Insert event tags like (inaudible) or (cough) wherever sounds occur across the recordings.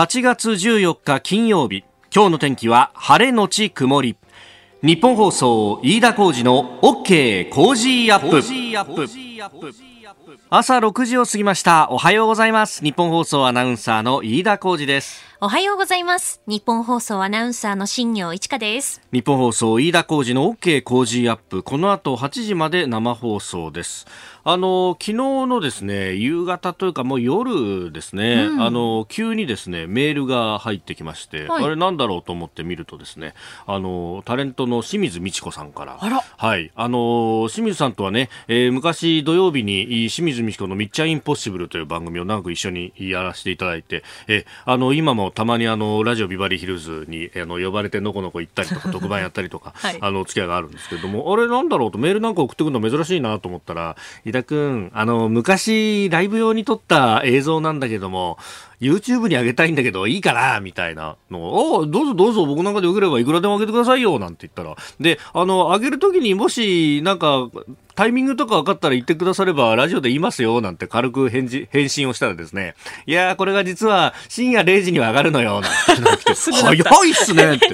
8月14日金曜日今日の天気は晴れのち曇り。日本放送飯田浩二の OK コージーアップ。朝6時を過ぎました。おはようございます。ニッポン放送アナウンサーの飯田浩司です。おはようございます。ニッポン放送アナウンサーの新行市佳です。日本放送飯田浩二の OK コージーアップ。この後8時まで生放送です。あの昨日のですね夕方というかもう夜ですね、うん、あの急にですねメールが入ってきまして、はい、あれなんだろうと思って見るとですねあのタレントの清水美智子さんから。はい。あの清水さんとはね、えー、昔土曜日に清水美智子のミッチャーインポッシブルという番組を長く一緒にやらせていただいて、えあの今もたまにあのラジオビバリーヒルズにあの呼ばれてのこのこ行ったりとか特番やったりとか、(laughs) はい、あの付き合いがあるんですけれどもあれなんだろうとメールなんか送ってくるの珍しいなと思ったら井田君あの昔ライブ用に撮った映像なんだけども YouTube に上げたいんだけどいいかなみたいなのを、どうぞどうぞ僕なんかでよければいくらでも上げてくださいよなんて言ったら、で、あの、上げるときにもし、なんか、タイミングとか分かったら言ってくださればラジオで言いますよなんて軽く返事、返信をしたらですね、いやーこれが実は深夜0時には上がるのよなんて早いっすねって。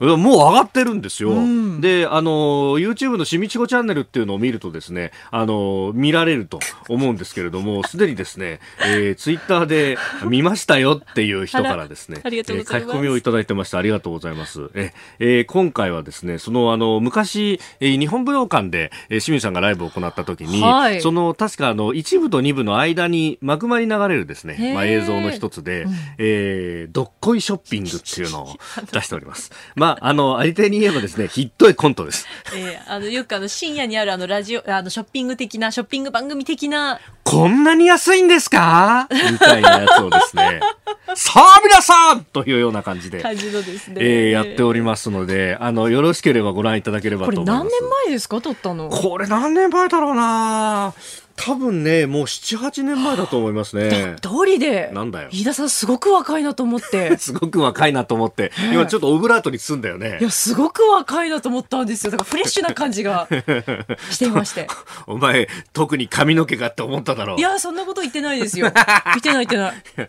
もう上がってるんですよ。うん、で、あの、YouTube のしみちごチャンネルっていうのを見るとですね、あの、見られると思うんですけれども、(laughs) すでにですね、えー、ツイッターで見ましたよっていう人からですね、ありがとうございます。書き込みをいただいてました。ありがとうございます。え、えー、今回はですね、その、あの、昔、えー、日本武道館で、えー、清水さんがライブを行った時に、はい、その、確かあの、一部と二部の間に幕間に流れるですね、まあ、映像の一つで、うん、えー、どっこいショッピングっていうのを出しております。まあ、あの、あり手に言えばですね、ひっどいコントです。えー、あの、よくあの、深夜にあるあの、ラジオ、あの、ショッピング的な、ショッピング番組的な。こんなに安いんですか？みたいなやつをですね、(laughs) さあ皆さんというような感じで、感じのですね、えー、やっておりますので、あの、よろしければご覧いただければと思います。これ何年前ですか撮ったの？これ何年前だろうな多分ね、もう7、8年前だと思いますね。通りで。なんだよ。飯田さんすごく若いなと思って。(laughs) すごく若いなと思って。今ちょっとオブラートに包んだよね。いや、すごく若いなと思ったんですよ。だからフレッシュな感じが (laughs) していまして。お前、特に髪の毛がって思っただろう。いや、そんなこと言ってないですよ。(laughs) 言ってない言ってない。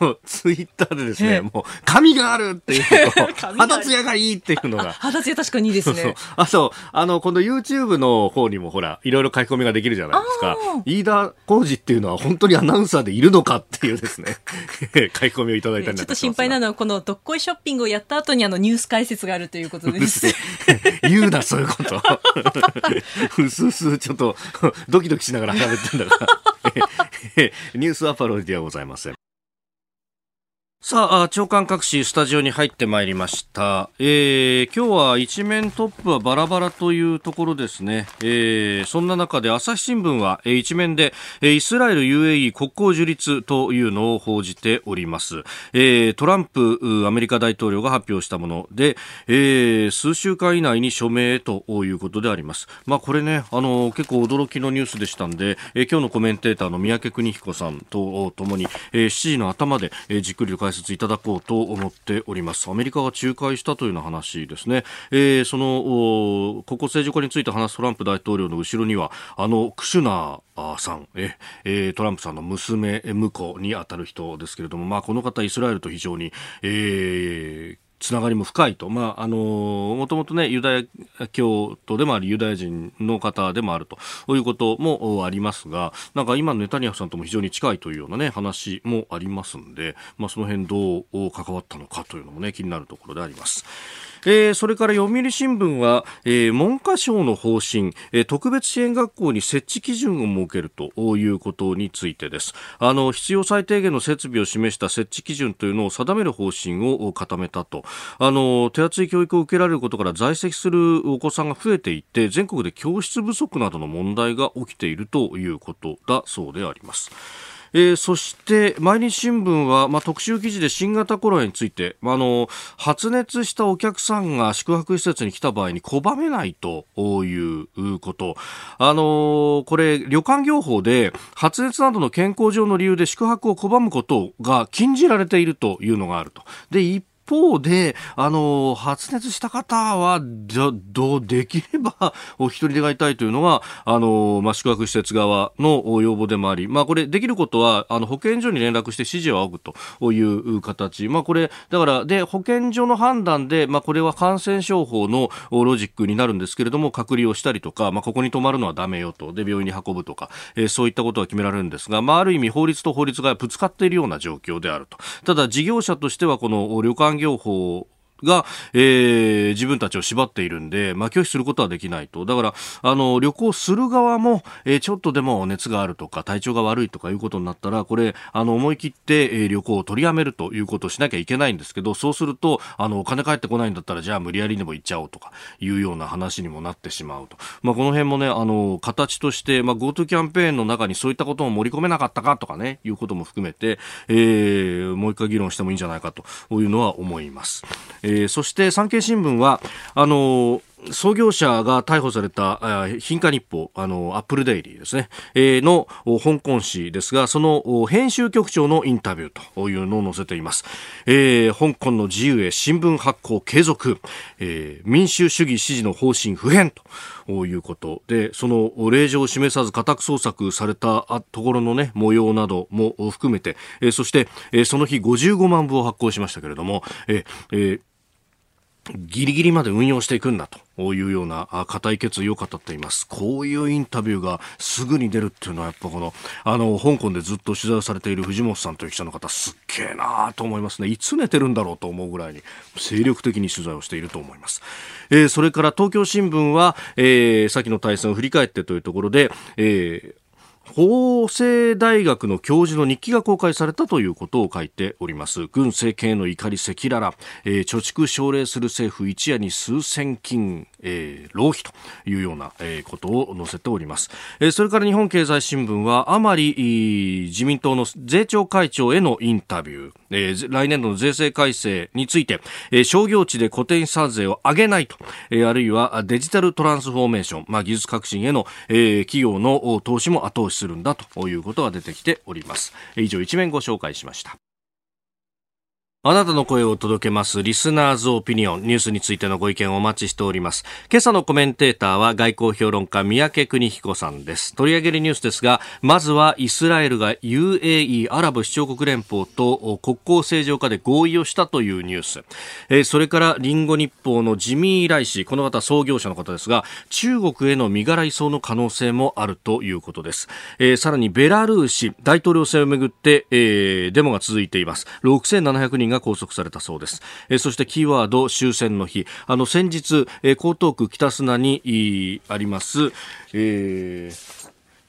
あの、ツイッターでですね、もう、髪があるっていうの肌ツヤがいいっていうのが。肌ツヤ確かにいいですね。そうそうあの、この YouTube の方にもほら、いろいろ書き込みができるじゃないですか。飯田浩二っていうのは本当にアナウンサーでいるのかっていうですね。(laughs) 書き込みをいただいたりちょっと心配なのはこのどっこいショッピングをやった後にあのニュース解説があるということです (laughs) 言うなそういうこと。うすうすちょっとドキドキしながら喋ってんだから。(laughs) ニュースアパロディではございませんさあ、長官各紙スタジオに入ってまいりました。えー、今日は一面トップはバラバラというところですね。えー、そんな中で朝日新聞は、えー、一面で、えー、イスラエル UAE 国交樹立というのを報じております。えー、トランプアメリカ大統領が発表したもので、えー、数週間以内に署名ということであります。まあこれね、あの結構驚きのニュースでしたんで、えー、今日のコメンテーターの三宅邦彦さんとともに、えー、7時の頭で、えー、じっくりと解説いただこうと思っております。アメリカが仲介したというような話ですね、えー、その国交政治家について話すトランプ大統領の後ろにはあのクシュナーさん。え、えー、トランプさんの娘婿にあたる人ですけれども、まあ、この方イスラエルと非常に、えーつながりも深いと、まあ、あのもともとね、ユダヤ教徒でもあり、ユダヤ人の方でもあるということもありますが、なんか今のネタニヤフさんとも非常に近いというようなね、話もありますんで、まあ、その辺どう関わったのかというのもね、気になるところであります。えー、それから読売新聞は、えー、文科省の方針、えー、特別支援学校に設置基準を設けるということについてですあの必要最低限の設備を示した設置基準というのを定める方針を固めたとあの手厚い教育を受けられることから在籍するお子さんが増えていって全国で教室不足などの問題が起きているということだそうであります。えー、そして毎日新聞は、まあ、特集記事で新型コロナについて、まあ、あの発熱したお客さんが宿泊施設に来た場合に拒めないということ、あのこれ旅館業法で発熱などの健康上の理由で宿泊を拒むことが禁じられているというのがあると。で一方で、あの、発熱した方は、どうできれば (laughs) お一人でがいたいというのが、あの、まあ、宿泊施設側の要望でもあり、まあ、これ、できることは、あの、保健所に連絡して指示を仰ぐという形。まあ、これ、だから、で、保健所の判断で、まあ、これは感染症法のロジックになるんですけれども、隔離をしたりとか、まあ、ここに泊まるのはダメよと、で、病院に運ぶとか、えー、そういったことは決められるんですが、まあ、ある意味法律と法律がぶつかっているような状況であると。ただ、事業者としては、この旅館業法が、えー、自分たちを縛っているんで、まあ、拒否することはできないと。だから、あの、旅行する側も、えー、ちょっとでも熱があるとか、体調が悪いとかいうことになったら、これ、あの、思い切って、えー、旅行を取りやめるということをしなきゃいけないんですけど、そうすると、あの、お金返ってこないんだったら、じゃあ無理やりでも行っちゃおうとか、いうような話にもなってしまうと。まあ、この辺もね、あの、形として、まあ、GoTo キャンペーンの中にそういったことも盛り込めなかったかとかね、いうことも含めて、えー、もう一回議論してもいいんじゃないかというのは思います。えー、そして、産経新聞は、あの創業者が逮捕された貧華日報、あの、アップルデイリーですね、えー、の香港紙ですが、その編集局長のインタビューというのを載せています。えー、香港の自由へ新聞発行継続、えー、民主主義支持の方針不変ということで、その令状を示さず家宅捜索されたところのね、模様なども含めて、えー、そして、えー、その日55万部を発行しましたけれども、えーえーギリギリまで運用していくんだというような固い決意を語っています。こういうインタビューがすぐに出るっていうのはやっぱこの、あの、香港でずっと取材をされている藤本さんという記者の方すっげえなと思いますね。いつ寝てるんだろうと思うぐらいに精力的に取材をしていると思います。えー、それから東京新聞は、えー、先の対戦を振り返ってというところで、えー法政大学の教授の日記が公開されたということを書いております。軍政権への怒り赤裸々、えー、貯蓄奨励する政府一夜に数千金、えー、浪費というような、えー、ことを載せております、えー、それから日本経済新聞は甘利自民党の税調会長へのインタビュー、えー、来年度の税制改正について、えー、商業地で固定資産税を上げないと、えー、あるいはデジタルトランスフォーメーション、まあ、技術革新への、えー、企業の投資も後押しするんだということが出てきております。以上一面ご紹介しました。あなたの声を届けます。リスナーズオピニオン。ニュースについてのご意見をお待ちしております。今朝のコメンテーターは外交評論家三宅邦彦さんです。取り上げるニュースですが、まずはイスラエルが UAE アラブ首長国連邦と国交正常化で合意をしたというニュース。えー、それからリンゴ日報のジミー・ライ氏、この方創業者の方ですが、中国への身柄移送の可能性もあるということです。えー、さらにベラルーシ大統領選をめぐって、えー、デモが続いています。6700人が拘束されたそうです、えー、そしてキーワード終戦の日。あの先日、えー、江東区北砂にあります、えー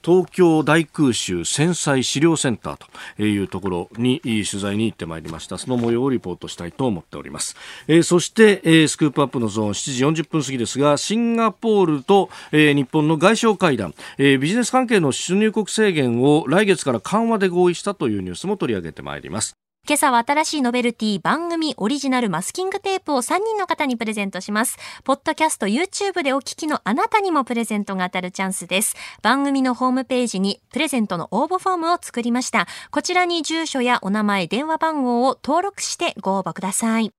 東京大空襲戦災資料センターというところに取材に行ってまいりました。その模様をリポートしたいと思っております、えー、そして、えー、スクープアップのゾーン7時40分過ぎですがシンガポールと、えー、日本の外相会談、えー、ビジネス関係の出入国制限を来月から緩和で合意したというニュースも取り上げてまいります。今朝は新しいノベルティ番組オリジナルマスキングテープを3人の方にプレゼントします。ポッドキャスト YouTube でお聞きのあなたにもプレゼントが当たるチャンスです。番組のホームページにプレゼントの応募フォームを作りました。こちらに住所やお名前、電話番号を登録してご応募ください。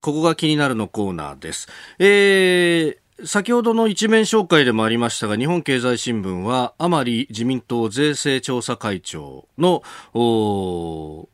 ここが気になるのコーナーです。えー先ほどの一面紹介でもありましたが、日本経済新聞は、甘利自民党税制調査会長の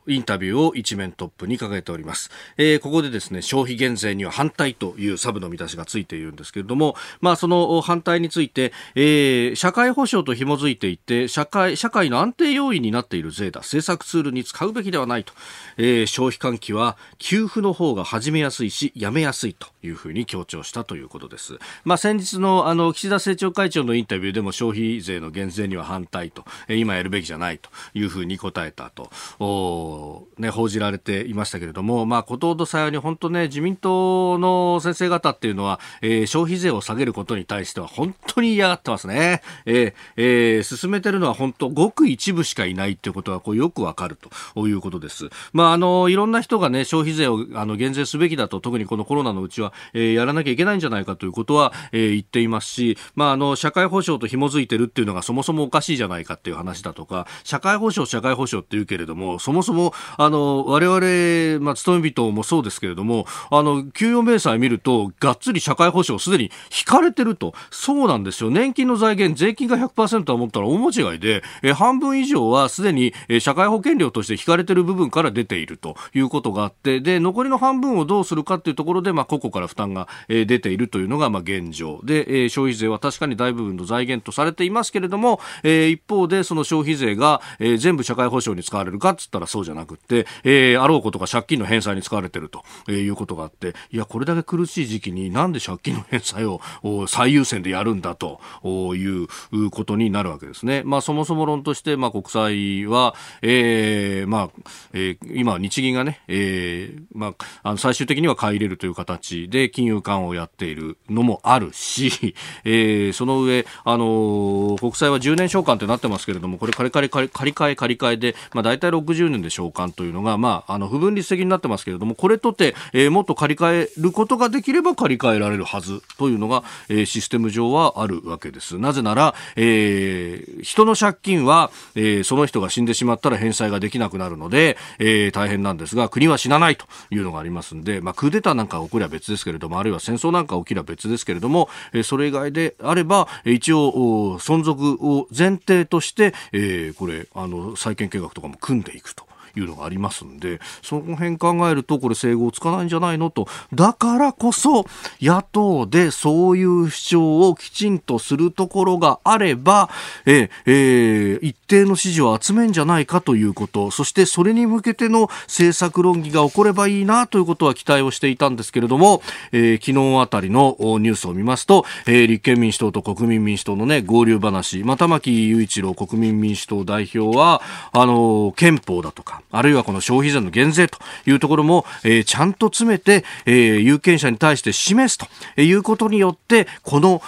インタビューを一面トップに掲げております。えー、ここでですね、消費減税には反対というサブの見出しがついているんですけれども、まあ、その反対について、えー、社会保障と紐づいていて、社会、社会の安定要因になっている税だ、政策ツールに使うべきではないと、えー、消費喚起は給付の方が始めやすいし、やめやすいというふうに強調したということです。まあ、先日のあの岸田政調会長のインタビューでも消費税の減税には反対と、え今やるべきじゃないというふうに答えたと、おね、報じられていましたけれども、まあ、ことほどさように本当ね、自民党の先生方っていうのは、えー、消費税を下げることに対しては本当に嫌がってますね。えーえー、進めてるのは本当、ごく一部しかいないっていうことはこうよくわかるということです。まあ、あの、いろんな人がね、消費税をあの減税すべきだと、特にこのコロナのうちは、えー、やらなきゃいけないんじゃないかということは、はえー、言っていますし、まあ、あの社会保障と紐づいてるっていうのがそもそもおかしいじゃないかっていう話だとか社会保障社会保障って言うけれどもそもそも、あの、我々、まあ、勤め人もそうですけれども、あの、給与明細見ると、がっつり社会保障すでに引かれてると。そうなんですよ。年金の財源、税金が100%は思ったら大間違いで、え半分以上はすでに、え社会保険料として引かれてる部分から出ているということがあって、で、残りの半分をどうするかっていうところで、まあ、個々から負担が、え出ているというのが、まあ、現状。で、え消費税は確かに大部分の財源とされていますけれども、え一方で、その消費税が、え全部社会保障に使われるかっつったらそうじゃなくて、えあろうことが借金の返済に使われてると、えいうことがあって、いや、これだけ苦しい時期になんで借金の返済を最優先でやるんだということになるわけですね。まあ、そもそも論として、まあ、国債は、えー、まあ、えー、今、日銀がね、えー、まあ、あの最終的には買い入れるという形で金融緩和をやっているのもあるし、(laughs) えー、その上、あの国債は10年償還ってなってますけれども、これ借り借り借り借り換え借り換えで、まあ、大体60年で償還というのが、まあ、あの、不分率的になってますけれども、これとて、えー、もっと借り換えることができれば借り換えられるはずというのが、えー、システム上はあるわけです。なぜなら、えー、人の借金は、えー、その人が死んでしまったら返済ができなくなるので、えー、大変なんですが、国は死なないというのがありますんで、まあ、クーデターなんかが起こりゃ別ですけれども、あるいは戦争なんか起きれば別ですけけれども、それ以外であれば、一応、存続を前提として、え、これ、あの、再建計画とかも組んでいくと。いうのがありますんで、その辺考えると、これ整合つかないんじゃないのと。だからこそ、野党でそういう主張をきちんとするところがあれば、ええ、一定の支持を集めんじゃないかということ、そしてそれに向けての政策論議が起こればいいなということは期待をしていたんですけれども、えー、昨日あたりのニュースを見ますと、えー、立憲民主党と国民民主党のね、合流話、また玉木雄一郎国民民主党代表は、あの、憲法だとか、あるいはこの消費税の減税というところも、えー、ちゃんと詰めて、えー、有権者に対して示すということによって、この、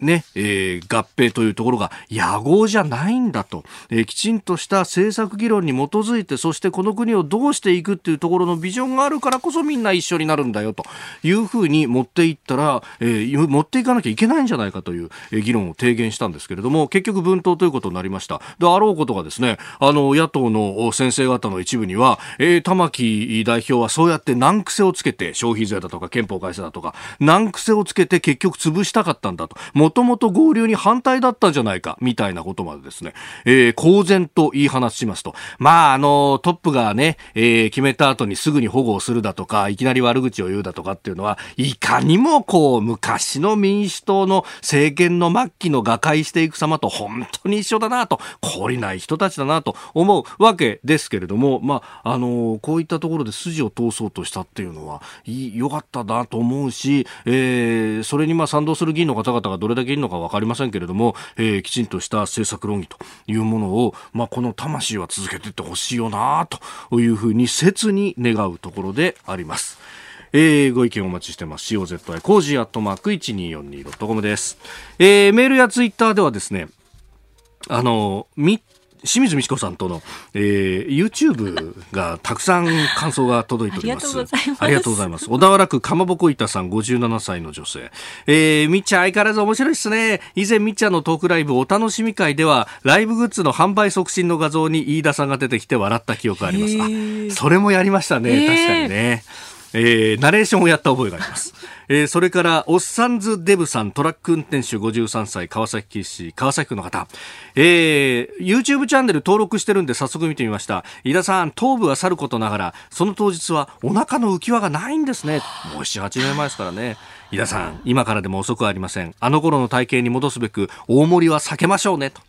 ね、えー、合併というところが野合じゃないんだと、えー、きちんとした政策議論に基づいて、そしてこの国をどうしていくっていうところのビジョンがあるからこそみんな一緒になるんだよというふうに持っていったら、えー、持っていかなきゃいけないんじゃないかという、議論を提言したんですけれども、結局分党ということになりました。で、あろうことがですね、あの、野党の先生方の一部には、えー、玉木代表はそうやって難癖をつけて、消費税だとか憲法改正だとか、難癖をつけて結局潰したかったんだと。もともと合流に反対だったんじゃないか、みたいなことまでですね、えー、公然と言い放ちますと。まあ、あの、トップがね、えー、決めた後にすぐに保護をするだとか、いきなり悪口を言うだとかっていうのは、いかにもこう、昔の民主党の政権の末期の瓦解していく様と本当に一緒だなと、懲りない人たちだなと思うわけですけれども、まあ、あの、こういったところで筋を通そうとしたっていうのは、良かったなと思うし、えー、それにまあ賛同する議員の方々がどれだけいるのか分かりませんけれども、えー、きちんとした政策論議というものを、まあ、この魂は続けていってほしいよなというふうに切に願うところであります。えー、ご意見お待ちしてます。COZY cozy アットマーク 1242.com です。えー、メールやツイッターではですね、あの、3清水美智子さんとの、えー、YouTube がたくさん感想が届いております。ありがとうございます。小田原区かまぼこ板さん57歳の女性。えー、みっちゃん相変わらず面白いっすね。以前みっちゃんのトークライブお楽しみ会では、ライブグッズの販売促進の画像に飯田さんが出てきて笑った記憶あります。あ、それもやりましたね。確かにね。えー、ナレーションをやった覚えがあります。(laughs) えー、それから、おっさんずデブさん、トラック運転手53歳、川崎市、川崎区の方。えー、YouTube チャンネル登録してるんで早速見てみました。井田さん、頭部はさることながら、その当日はお腹の浮き輪がないんですね。もう7、8年前ですからね。井田さん、今からでも遅くはありません。あの頃の体型に戻すべく、大盛りは避けましょうね。と。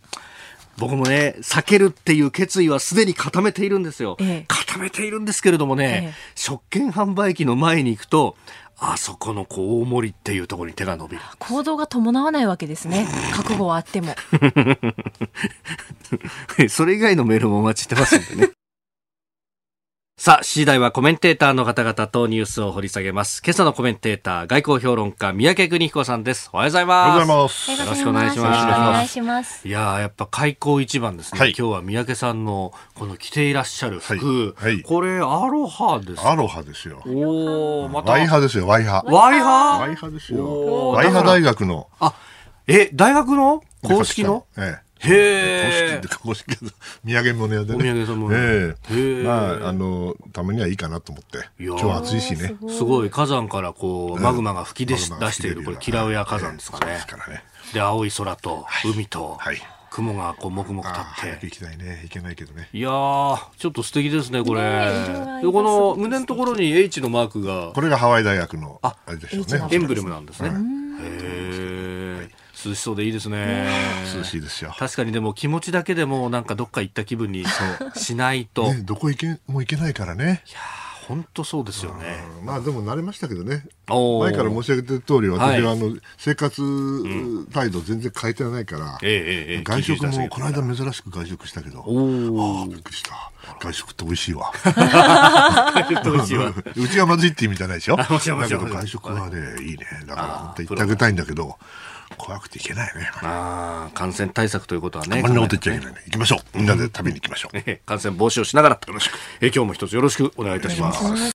僕もね、避けるっていう決意はすでに固めているんですよ。ええ、固めているんですけれどもね、え、食券販売機の前に行くと、あそこのこう大盛りっていうところに手が伸びる。行動が伴わないわけですね。覚悟はあっても。(laughs) それ以外のメールもお待ちしてますんでね。さあ、次第はコメンテーターの方々とニュースを掘り下げます。今朝のコメンテーター、外交評論家、三宅邦彦さんです。おはようございます。おはようございます。よろしくお願いします。お願いします。いややっぱ開口一番ですね、はい、今日は三宅さんのこの着ていらっしゃる服、はいはい、これアロハですアロハですよ。おお、また。ワイハですよ、ワイハ。ワイハ？ワイハですよ。ワイハ大学の。あ、え、大学の？公式の？ええ。へえって。公式の土産物屋でね。お土産屋さんもええへえまあ、あの、たまにはいいかなと思って。いやー今日暑いしね。すごい火山からこうマグマが吹き出し出しているこれキラウヤ火山ですかねです。からね。で青い空と海とはい雲がこうもくもく立って早く行きたいね。行けないけどね。いやーちょっと素敵ですねこれこの胸のところに H のマークがこれがハワイ大学の、ああれでしょね。エンブレムなんですねはいへえ涼しそうでいいですね涼しいですよ。確かにでも気持ちだけでもなんかどっか行った気分にしないと、ね、どこ行けもう行けないからね。本当そうですよね。うんまあでも慣れましたけどね。前から申し上げてる通り、私ははあの、生活態度全然変えてないから、外食もこの間珍しく外食したけど、おああ、びっくりした。外食って美味しいわ。美味しいわうちがまずいって意味じゃないでしょ？あもちろんもちろんだけど外食はね、いいね。だから本当行ってあげたいんだけど、怖くて行けないね。ああ、感染対策ということはね。こんなこと言っちゃいけないね。行きましょう。みんなで食べに行きましょう。ええ感染防止をしながら。よろしく。え今日も一つよろしくお願いいたします。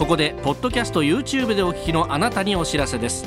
ここでポッドキャスト YouTube でお聞きのあなたにお知らせです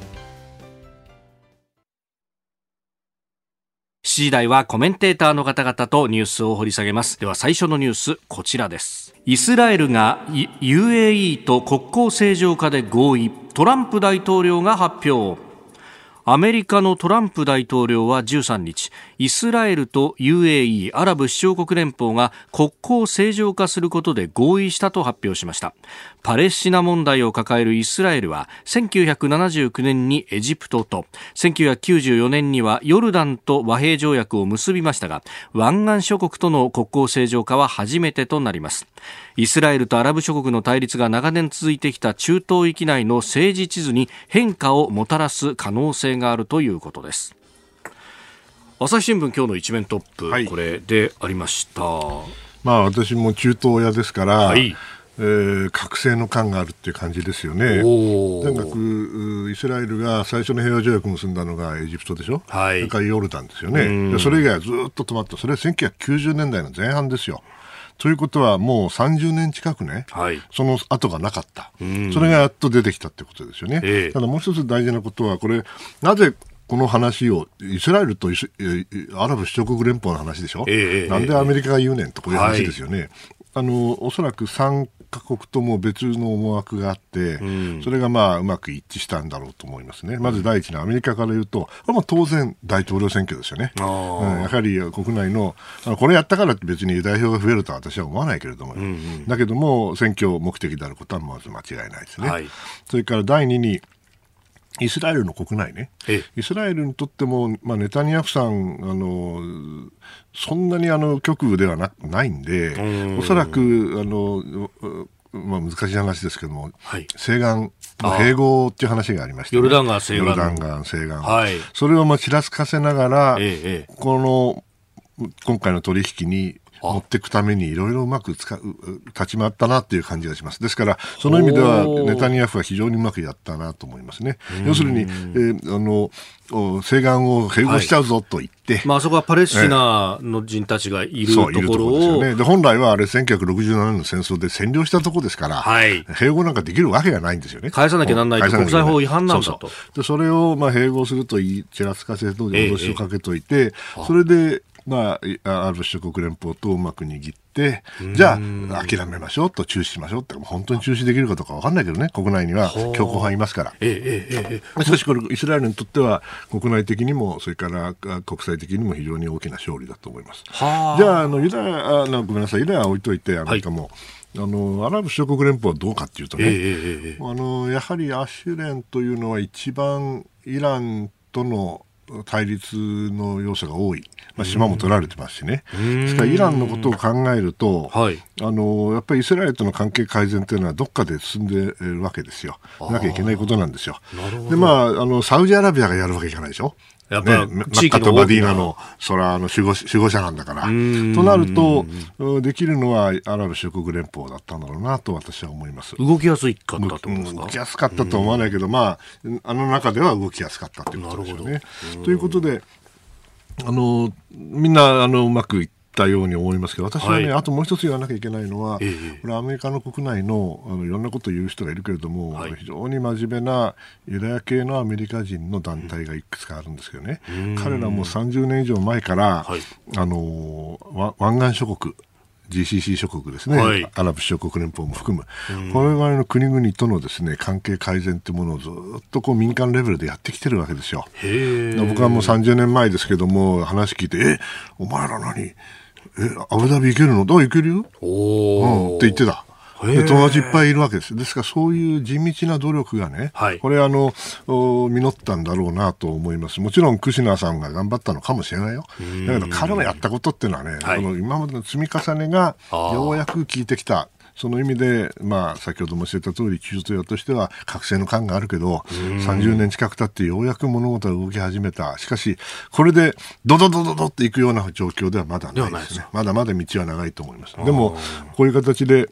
7時台はコメンテーターの方々とニュースを掘り下げます。では最初のニュースこちらです。イスラエルが UAE と国交正常化で合意。トランプ大統領が発表。アメリカのトランプ大統領は13日、イスラエルと UAE アラブ首長国連邦が国交正常化することで合意したと発表しました。パレスチナ問題を抱えるイスラエルは、1979年にエジプトと、1994年にはヨルダンと和平条約を結びましたが、湾岸諸国との国交正常化は初めてとなります。イスラエルとアラブ諸国の対立が長年続いてきた中東域内の政治地図に変化をもたらす可能性があるということです。朝日新聞今日の一面トップ、はい。これでありました。まあ私も中東親ですから、はい。えー覚醒の感があるっていう感じですよね。おとにかくうイスラエルが最初の平和条約を結んだのがエジプトでしょ、はい。それからヨルダンですようん。ね、でそれ以外はずっと止まった、それは1990年代の前半ですよ。ということはもう30年近くね、はい。その後がなかった。ん、それがやっと出てきたってことですよね。ええ。ただもう一つ大事なことは、これ、なぜこの話を、イスラエルとアラブ首長国連邦の話でしょ、ええなんでアメリカが言うねんとこういう話ですよね。あのおそらく3カ国とも別の思惑があって、んそれがまあうまく一致したんだろうと思いますね。まず第一にアメリカから言うと、これも当然大統領選挙ですよね。うんやはり国内の、これやったからって別に代表が増えるとは私は思わないけれども、だけども選挙目的であることはまず間違いないですね。はいそれから第二に、イスラエルの国内ね。ええ、イスラエルにとっても、まあ、ネタニヤフさん、あのそんなにあの極右ではなないんで、ん。おそらくあの、うまあ、難しい話ですけども、はい。西岸の併合っていう話がありまして、ヨルダン川西岸。ヨルダン川西岸、はい。それをまあちらつかせながら、ええええ。この今回の取引にあ持っていくためにいろいろうまく使うう立ち回ったなっていう感じがします。ですから、その意味ではネタニヤフは非常にうまくやったなと思いますね。要するに、えーあの、お西岸を併合しちゃうぞと言って、まああそこはパレスチナの人たちがいるとことろを、ですよね。で、本来はあれ1967年の戦争で占領したところですから、はい。併合なんかできるわけがないんですよね。返さなきゃなんないと国際法違反なんだと。で、それをまあ併合すると言い、ちらつかせとええ脅しをかけといて、それで、まあ、る諸国連邦とうまく握って、じゃあ、諦めましょうと、中止しましょうって、本当に中止できるかどうかわかんないけどね、国内には。強硬派いますから。ええええええしかしこれ、イスラエルにとっては、国内的にも、それからあ国際的にも非常に大きな勝利だと思います。はあ。じゃあ、あのユダヤあのごめんなさい、ユダヤは置いといて、アメリカも、あのアラブ首長国連邦はどうかっていうとね、ええええええ。あのやはりアシュレンというのは一番イランとの対立の要素が多い、まあ、島も取られてますしね、ですからイランのことを考えると、はい。あのやっぱりイスラエルとの関係改善というのはどっかで進んでいるわけですよ、なきゃいけないことなんですよ。でまあ、あのサウジアラビアがやるわけいかないでしょ。やっぱね、地域のマッカとバディーナの、それはあの守護守護者なんだから。とんなると、うんできるのはアラブ首長国連邦だったんだろうなと私は思います。動きやすいかったってことですか？うん動きやすかったとは思わないけど、まあ、あの中では動きやすかったということですよね。ということで、あの、みんな、あの、うまくいったように思いますけど、私はね、はい。あともう一つ言わなきゃいけないのは、ええこれアメリカの国内のあのいろんなことを言う人がいるけれども、はい。非常に真面目なユダヤ系のアメリカ人の団体がいくつかあるんですけどね、彼らも30年以上前から、はい。あのわ湾岸諸国 GCC 諸国ですね、はい。アラブ首長国連邦も含む、これぐらいの国々とのですね関係改善というものをずっとこう民間レベルでやってきてるわけですよ。僕はもう30年前ですけども話聞いて「えお前ら何？えアブダビ行けるの？だ行けるよ」おうんお、って言ってた。で友達いっぱいいるわけです。ですからそういう地道な努力がね、はいこれあの、お実ったんだろうなと思います。もちろんクシナーさんが頑張ったのかもしれないよ。だけど彼のやったことっていうのはね、はいこの今までの積み重ねがようやく効いてきた。その意味で、まあ、先ほども教えた通り、中卒屋としては覚醒の感があるけど、30年近く経ってようやく物事が動き始めた。しかし、これでドドドドドっていくような状況ではまだないですね。まだまだ道は長いと思います。でも、こういう形で、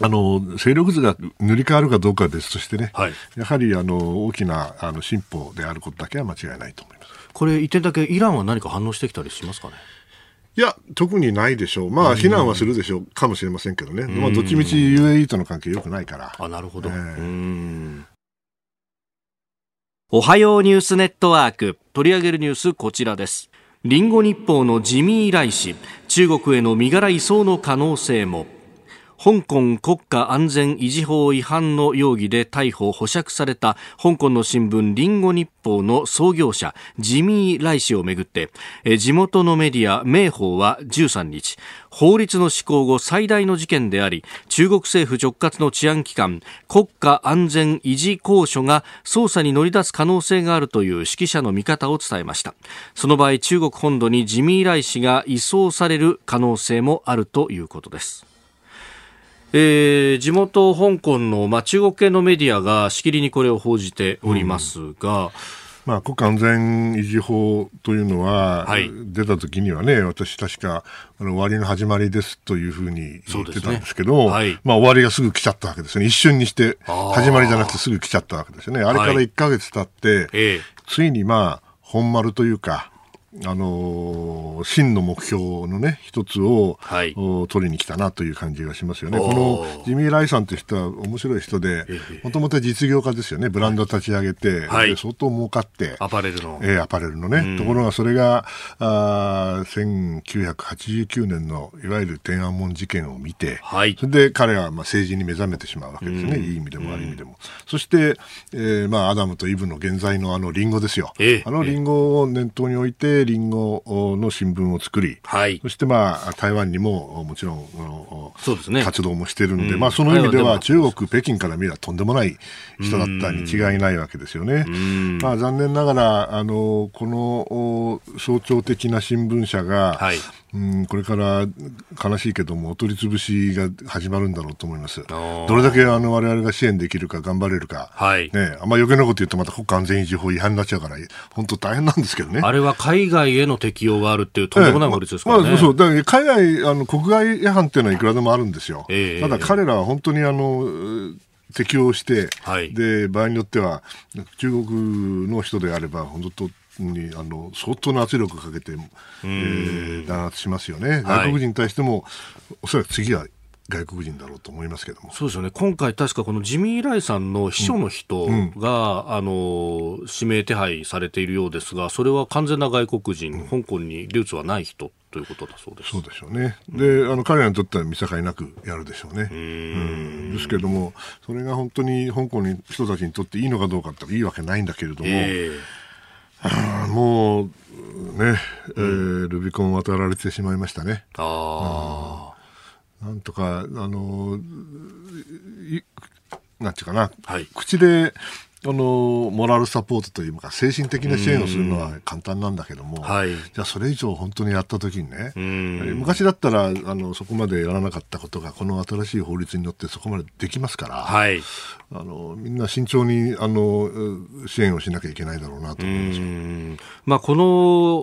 あの勢力図が塗り替わるかどうかは別としてね、はいやはりあの大きなあの進歩であることだけは間違いないと思います。これ一点だけイランは何か反応してきたりしますかね？いや、特にないでしょう。まあ、非難はするでしょう、かもしれませんけどね。まあ、どっちみち UAE との関係良くないから。あなるほど、ええ。うん。おはようニュースネットワーク。取り上げるニュースこちらです。リンゴ日報のジミー・ライ氏中国への身柄移送の可能性も香港国家安全維持法違反の容疑で逮捕・保釈された香港の新聞リンゴ日報の創業者ジミー・ライ氏をめぐって地元のメディア明報は13日法律の施行後最大の事件であり中国政府直轄の治安機関国家安全維持公署が捜査に乗り出す可能性があるという指揮者の見方を伝えました。その場合中国本土にジミー・ライ氏が移送される可能性もあるということです。えー地元香港の、まあ、中国系のメディアがしきりにこれを報じておりますが、まあ、国家安全維持法というのは、はい。出た時にはね、私確か、あの終わりの始まりですというふうに言ってたんですけど、ねはい。まあ終わりがすぐ来ちゃったわけですよね。一瞬にして、始まりじゃなくてすぐ来ちゃったわけですよね。あれからはい。1ヶ月経って、ええ。ついにまあ、本丸というか、あのー真の目標のね、一つを、はい。お取りに来たなという感じがしますよね。このジミー・ライさんという人は面白い人でええ、もともと実業家ですよね。ブランド立ち上げて、はい。で相当儲かって、アパレルの、えーアパレルのね、ところがそれがあー1989年のいわゆる天安門事件を見て、はい。それで彼はまあ政治に目覚めてしまうわけですね、いい意味でも悪い意味でも。そして、えーまあ、アダムとイブの現在のあのリンゴですよ、ええ。あのリンゴを念頭に置いて、リンゴの新聞を作り、はい。そして、まあ、台湾にももちろんあのそうですね。活動もしてるんで、うん。まあ、その意味では中国、北京から見ればとんでもない人だったに違いないわけですよね。ん。まあ、残念ながらあのこのお象徴的な新聞社が、はい。うんこれから悲しいけどもお取り潰しが始まるんだろうと思います。ー。どれだけあの我々が支援できるか頑張れるか、はい。ね、あんま余計なこと言うとまた国家安全維持法違反になっちゃうから本当大変なんですけどね。あれは海外への適用があるっていうとんでもない法律ですからね。まあまあそうだから海外あの国外違反っていうのはいくらでもあるんですよ。ええただ彼らは本当にあのう適用して、はいで場合によっては中国の人であれば本当にあの相当な圧力をかけて、えー弾圧しますよね。外国人に対しても、おそらく次は外国人だろうと思いますけども。そうですよね今回、確かこのジミー・ライさんの秘書の人が、あの指名手配されているようですが、それは完全な外国人、香港にルーツはない人ということだそうです。そうでしょうね。で、あの彼らにとっては見境なくやるでしょうね。うんですけども、それが本当に香港に人たちにとっていいのかどうかっていいわけないんだけれども、えもうね、えールビコン渡られてしまいましたね。えあなんとか、あの、いなんていうかな、はい。口で、あの、モラルサポートというか、精神的な支援をするのは簡単なんだけども、はい。じゃあそれ以上本当にやった時にね、ん。昔だったら、あの、そこまでやらなかったことが、この新しい法律によってそこまでできますから、あはい。あのみんな慎重にあの支援をしなきゃいけないだろうなと思います。まあ、こ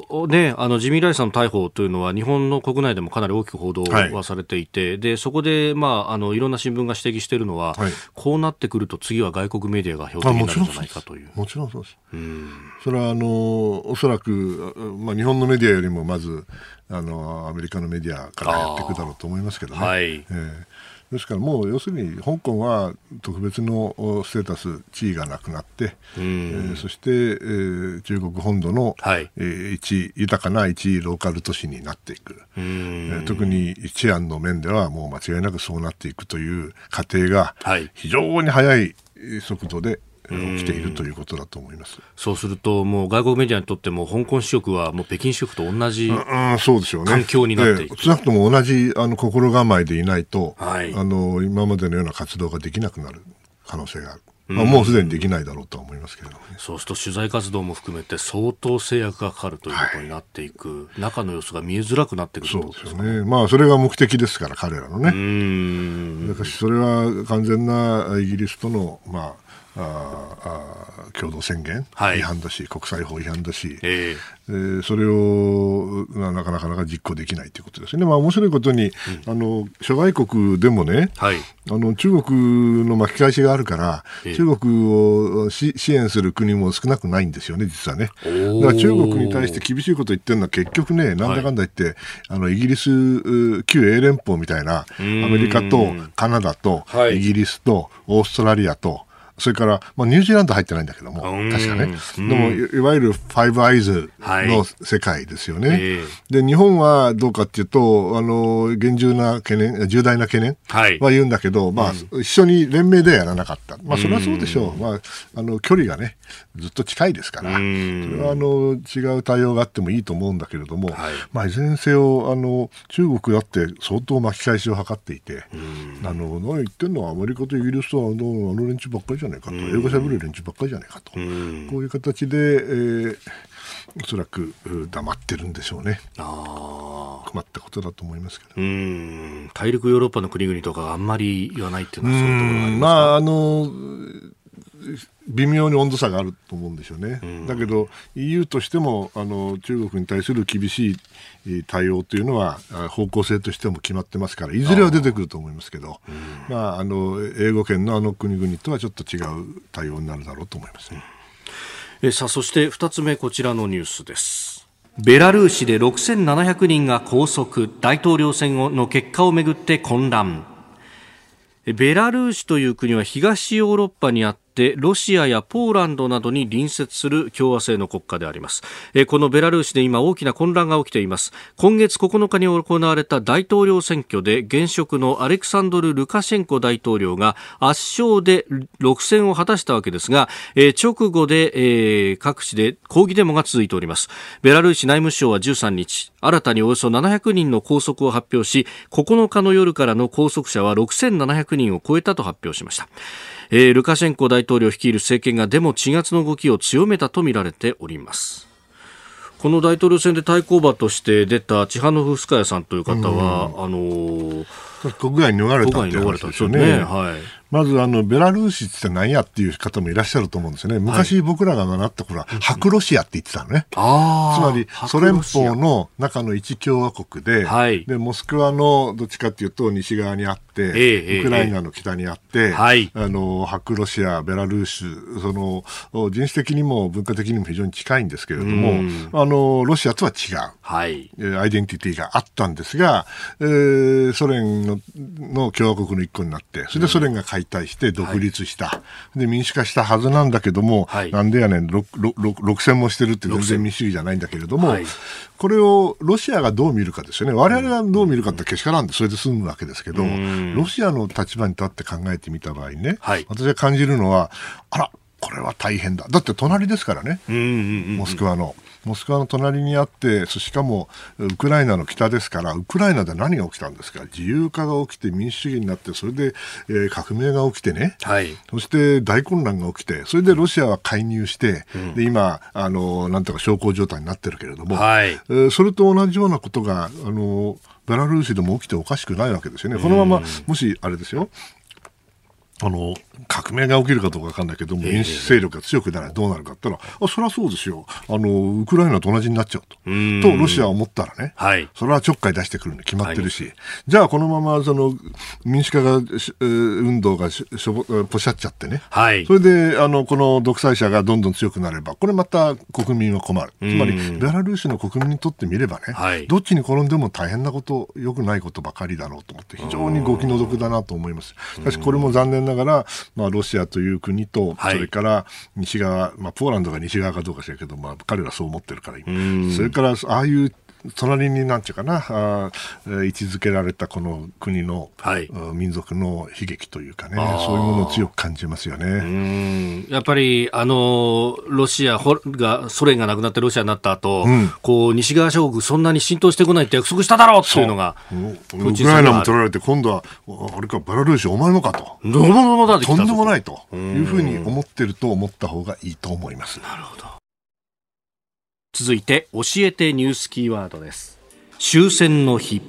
の,、ね、あのジミー・ライさんの逮捕というのは日本の国内でもかなり大きく報道はされていて、はい、でそこで、まあ、あのいろんな新聞が指摘しているのは、はい、こうなってくると次は外国メディアが標的になるんじゃないかという。もちろんそうです。それはあのおそらく、まあ、日本のメディアよりもまずあのアメリカのメディアからやっていくだろうと思いますけどね。はい、えーですからもう要するに香港は特別のステータス、地位がなくなって、えー、そして、えー、中国本土の、はい、えー、一豊かな一ローカル都市になっていく、えー、特に治安の面ではもう間違いなくそうなっていくという過程が非常に速い速度で起きているということだと思いますそうすると、もう外国メディアにとっても、香港支局はもう北京支局と同じ環境になっていく、少なくとも同じあの心構えでいないと、はい、あの、今までのような活動ができなくなる可能性がある。まあ、もうすでにできないだろうとは思いますけれども、ね、そうすると取材活動も含めて相当制約がかかるということになっていく、はい、中の様子が見えづらくなってくるそうですよね、まあ、それが目的ですから、彼らのね。うん。だからそれは完全なイギリスとの、まあ、ああ共同宣言、違反だし、国際法違反だし、えー、それをなかなかなか実行できないということですね。まあ、面白いことに、うん、あの諸外国でもね、はい、あの中国の巻き返しがあるから、えー、中国を支援する国も少なくないんですよね、実はね。だから中国に対して厳しいこと言ってるのは結局ね、なんだかんだ言って、はい、あのイギリス、旧英連邦みたいな、アメリカとカナダと、イギリスとオーストラリアと、それから、まあ、ニュージーランド入ってないんだけども、確かね。でも、いわゆるファイブアイズの世界ですよね。はい、で、日本はどうかっていうと、あの、厳重な懸念、重大な懸念は言うんだけど、はい、まあ、うん、一緒に連名でやらなかった。まあ、それはそうでしょう。まあ、あの、距離がね、ずっと近いですから、それは、あの、違う対応があってもいいと思うんだけれども、はい、まあ、いずれにせよ、あの、中国だって相当巻き返しを図っていて、あの、何言ってんの？はアメリカとイギリスとあの、あの連中ばっかりじゃないかと、英語しゃべる連中ばっかりじゃないかと、こういう形で、えー、おそらく黙ってるんでしょうね。あ困ったことだと思いますけど。大陸ヨーロッパの国々とかあんまり言わないっていうのはそういうところがありますか？まあ、あの、微妙に温度差があると思うんですよね。だけど EU としてもあの中国に対する厳しい対応というのは方向性としても決まってますからいずれは出てくると思いますけど、まあ、あの英語圏のあの国々とはちょっと違う対応になるだろうと思います、ね、えさあそして2つ目こちらのニュースです。ベラルーシで6700人が拘束大統領選の結果をめぐって混乱。ベラルーシという国は東ヨーロッパにあっってロシアやポーランドなどに隣接する共和制の国家であります。このベラルーシで今大きな混乱が起きています。今月9日に行われた大統領選挙で現職のアレクサンドル・ルカシェンコ大統領が圧勝で6選を果たしたわけですが直後で各地で抗議デモが続いております。ベラルーシ内務省は13日新たにおよそ700人の拘束を発表し9日の夜からの拘束者は6700人を超えたと発表しました。えー、ルカシェンコ大統領率いる政権がデモ鎮圧の動きを強めたとみられております。この大統領選で対抗馬として出たチハノフスカヤさんという方は、あのー、国外に逃れたって話ですよね。ねはい、まずあのベラルーシって何やっていう方もいらっしゃると思うんですよね。昔僕らが習った頃は、白ロシアって言ってたのね。つまりソ連邦の中の一共和国で、はい、でモスクワのどっちかっていうと西側にあって、えウクライナの北にあって、はい、あの白ロシア、ベラルーシその人種的にも文化的にも非常に近いんですけれども、あのロシアとは違う、はい、アイデンティティがあったんですが、えー、ソ連のの共和国の一個になって、それでソ連が解体して独立した、はい、で民主化したはずなんだけども、はい、なんでやねん、6戦もしてるって全然民主主義じゃないんだけれども、はい、これをロシアがどう見るかですよね、我々がどう見るかってけしからんで、それで済むわけですけど、ロシアの立場に立って考えてみた場合ね、私が感じるのは、あら、これは大変だ。だって隣ですからね、モスクワの。モスクワの隣にあって、しかもウクライナの北ですから、ウクライナで何が起きたんですか、自由化が起きて民主主義になって、それで、えー、革命が起きてね、はい、そして大混乱が起きて、それでロシアは介入して、うん、で今あの、なんとか小康状態になってるけれども、はい、えー、それと同じようなことが、あのベラルーシでも起きておかしくないわけですよね。このまま、もしあれですよ、あの革命が起きるかどうか分かんないけども、民主勢力が強くならどうなるかって言ったら、あそれはそうですよ。あの、ウクライナと同じになっちゃうと、うん。とロシアは思ったらね、はい。それはちょっかい出してくるの決まってるし、じゃあこのままその民主化が運動がししょぼぽしゃっちゃってね、はい。そ。れであのこの独裁者がどんどん強くなれば、これまた国民は困る、つまりうんベラルーシの国民にとってみればね、はい。どっちに転んでも大変なこと、良くないことばかりだろうと思って、非常にご気の毒だなと思います。しかし、これも残念ながら、まあ、ロシアという国と、はい。それから西側、まあ、ポーランドが西側かどうか知らんけど、まあ、彼らそう思ってるから、今それから、ああいう隣になんていうかな、あ位置づけられたこの国の、はい。うん民族の悲劇というかねそういうものを強く感じますよね。うん。やっぱり、あの、ロシアほが、ソ連がなくなってロシアになった後、うん。こう、西側諸国そんなに浸透してこないって約束しただろうっていうのが、ウクライナも取られて、今度は、ああれか、ベラルーシ、お前もかと。どうもどうもだってきとんでもないというふうに思ってると思った方がいいと思います。続いて、教えてニュースキーワードです。終戦の日。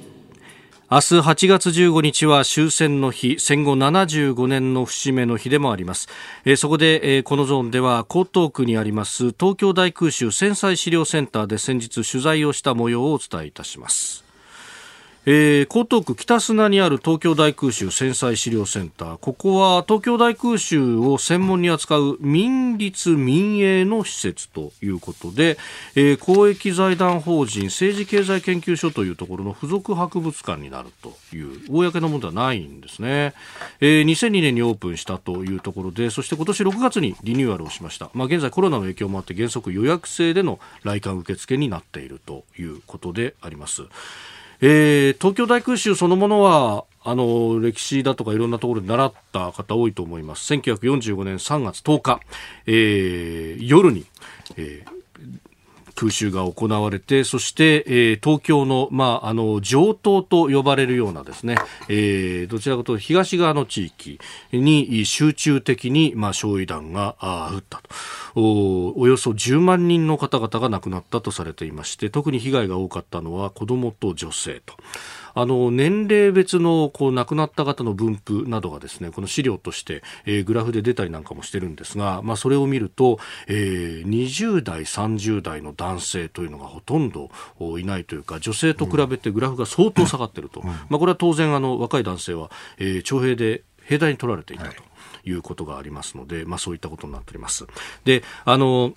明日8月15日は終戦の日、戦後75年の節目の日でもあります。えーそこで、えーこのゾーンでは江東区にあります東京大空襲戦災資料センターで先日取材をした模様をお伝えいたします。えー江東区北砂にある東京大空襲戦災資料センター。ここは東京大空襲を専門に扱う民立民営の施設ということで、えー公益財団法人政治経済研究所というところの付属博物館になるという公のものではないんですね、えー2002年にオープンしたというところでそして今年6月にリニューアルをしました、まあ、現在コロナの影響もあって原則予約制での来館受付になっているということであります。えー東京大空襲そのものはあの歴史だとかいろんなところで習った方多いと思います。1945年3月10日、えー夜に、えー空襲が行われて、そして、えー東京の、まあ、あの、上東と呼ばれるようなですね、えーどちらかというと東側の地域に集中的に、まあ、焼夷弾が降ったとお。およそ10万人の方々が亡くなったとされていまして、特に被害が多かったのは子どもと女性と。あの年齢別のこう亡くなった方の分布などがですねこの資料として、えーグラフで出たりなんかもしてるんですが、まあ、それを見ると、えー20代、30代の男性というのがほとんどおいないというか女性と比べてグラフが相当下がっていると、まあ、これは当然あの若い男性は、えー徴兵で兵隊に取られていたということがありますので、まあ、そういったことになっております。であの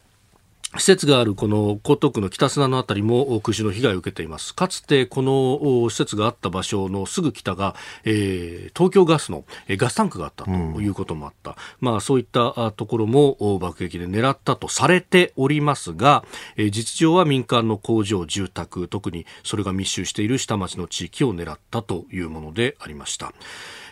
施設があるこの江東区の北砂のあたりも空襲の被害を受けています。かつてこの施設があった場所のすぐ北が、えー東京ガスのガスタンクがあったということもあった。まあそういったところも爆撃で狙ったとされておりますが、えー実情は民間の工場、住宅、特にそれが密集している下町の地域を狙ったというものでありました。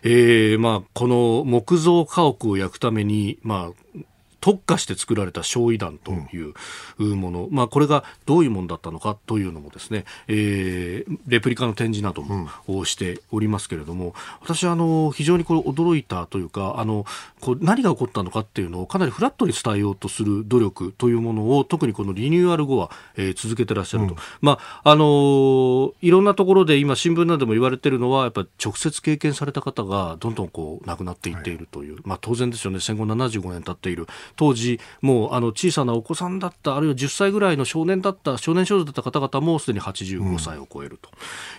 えーまあこの木造家屋を焼くために、まあ特化して作られた焼夷弾というもの、まあ、これがどういうものだったのかというのもですね、えーレプリカの展示などもをしておりますけれども、私はあの非常にこれ驚いたというかあのこう何が起こったのかっていうのをかなりフラットに伝えようとする努力というものを特にこのリニューアル後は、えー続けてらっしゃると、まああのーいろんなところで今新聞などでも言われているのはやっぱり直接経験された方がどんどんこう亡くなっていっているという、まあ、当然ですよね。戦後75年経っている当時もうあの小さなお子さんだったあるいは10歳ぐらいの少年だった少年少女だった方々もすでに85歳を超えると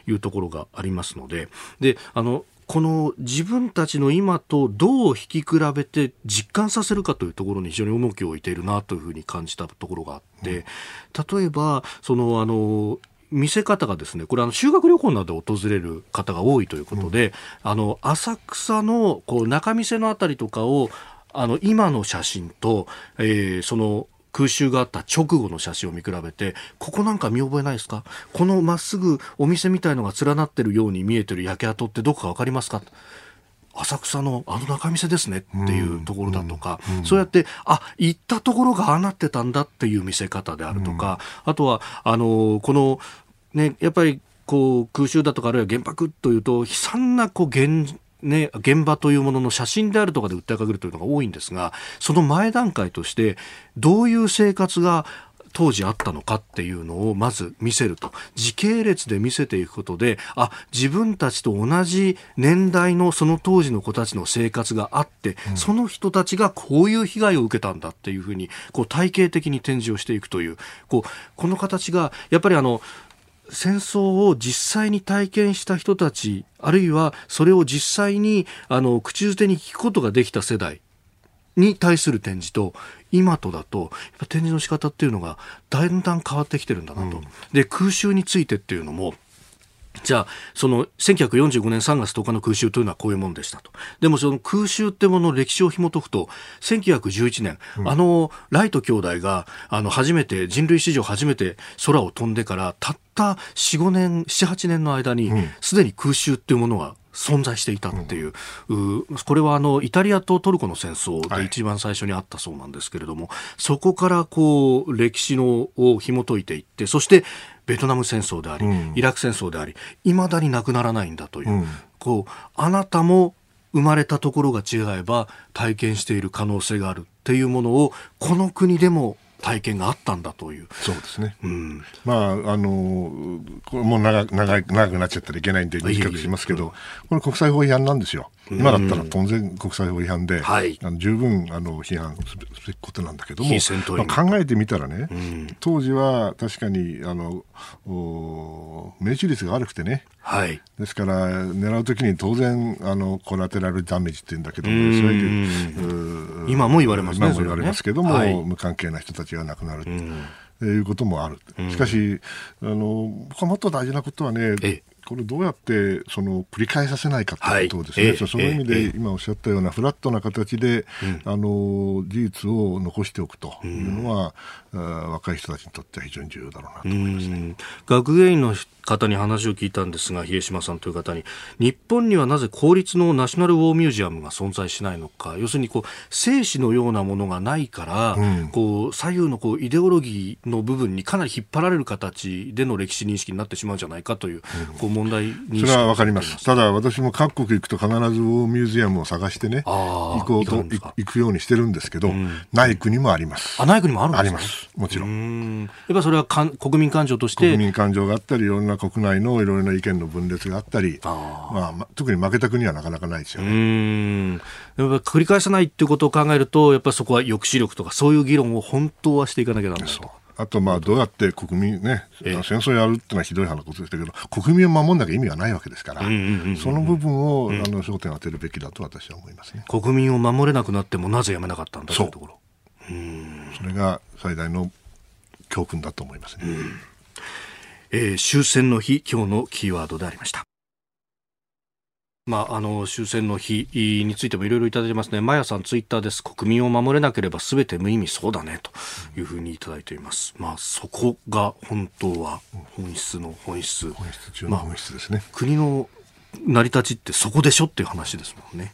いうところがありますので、であのこの自分たちの今とどう引き比べて実感させるかというところに非常に重きを置いているなというふうに感じたところがあって、例えばそのあの見せ方がですねこれあの修学旅行などで訪れる方が多いということで、あの浅草のこう中見世のあたりとかをあの今の写真と、えーその空襲があった直後の写真を見比べてここなんか見覚えないですか？このまっすぐお店みたいのが連なってるように見えてる焼け跡ってどこか分かりますか？浅草のあの中見世ですねっていうところだとか、そうやって、あ、行ったところがああなってたんだっていう見せ方であるとか、あとは、あの、この、ね、やっぱり、こう、空襲だとか、あるいは原爆というと、悲惨な、こう、現、ね、現場というものの写真であるとかで訴えかけるというのが多いんですが、その前段階として、どういう生活が、当時あったのかっていうのをまず見せると。時系列で見せていくことであ自分たちと同じ年代のその当時の子たちの生活があって、その人たちがこういう被害を受けたんだっていうふうにこう体系的に展示をしていくというこうこの形がやっぱりあの戦争を実際に体験した人たちあるいはそれを実際にあの口づてに聞くことができた世代に対する展示と今とだとやっぱ展示の仕方っていうのがだんだん変わってきてるんだなと。で空襲についてっていうのもじゃあ、その1945年3月10日の空襲というのはこういうもんでしたと。でもその空襲ってものの歴史を紐解くと、1911年、あの、ライト兄弟が、あの、初めて、人類史上初めて空を飛んでから、たった4、5年、7、8年の間に、すでに空襲っていうものが存在していたっていう、うこれはあのイタリアとトルコの戦争で一番最初にあったそうなんですけれども、そこからこう歴史のを紐解いていってそしてベトナム戦争であり、イラク戦争でありいまだになくならないんだという、こうあなたも生まれたところが違えば体験している可能性があるっていうものをこの国でも体験があったんだという。そうですね。うん、まあ、あの、これもう長長い長くなっちゃったらいけないんで短くしますけど、これ国際法違反なんですよ。今だったら当然国際法違反で、はいあの十分あの批判すべきことなんだけどもまあ、考えてみたらね、当時は確かにあのお命中率が悪くてね、はい。ですから、狙うときに当然、あの、コラテラルダメージって言うんだけども、今も言われますね今も言われますけども、ねはい無関係な人たちが亡くなると、ん。いうこともある。しかし、あの、僕はもっと大事なことはねええ、これどうやってその繰り返させないかということですね、はい。ええそその意味ええで今おっしゃったようなフラットな形で、あの事実を残しておくというのは、あ若い人たちにとっては非常に重要だろうなと思います。うん。学芸員の方に話を聞いたんですが、比江島さんという方に、日本にはなぜ公立のナショナルウォーミュージアムが存在しないのか、要するにこう生死のようなものがないから、うん。こう左右のこうイデオロギーの部分にかなり引っ張られる形での歴史認識になってしまうんじゃないかという、こう問題認識それはわかりまがす。ただ私も各国行くと必ずウォーミュージアムを探してね、行こうと行くようにしてるんですけど、んない国もあります。あ、ない国もあるんですか？あります。もちろ。うんん。やっぱりそれはかん国民感情として、国民感情があったり、いろんな国内のいろいろな意見の分裂があったり、あまあま、特に負けた国はなかなかないですようね。ん。やっぱ繰り返さないっていうことを考えると、やっぱりそこは抑止力とか、そういう議論を本当はしていかなきゃならないと。あと、まあ、どうやって国民ね、ええ戦争やるっていうのはひどい話ですけど、国民を守んなきゃ意味がないわけですから、うんうんうんうんその部分を、あの焦点を当てるべきだと私は思いますね。国民を守れなくなってもなぜやめなかったんだというところ。それが最大の教訓だと思いますね。えー終戦の日、今日のキーワードでありました。まあ、あの終戦の日についてもいろいろいただいてますね。マヤさん、ツイッターです。国民を守れなければ全て無意味そうだねというふうにいただいています。まあ、そこが本当は本質の本質。本質中の本質ですね。国の成り立ちってそこでしょっていう話ですもんね。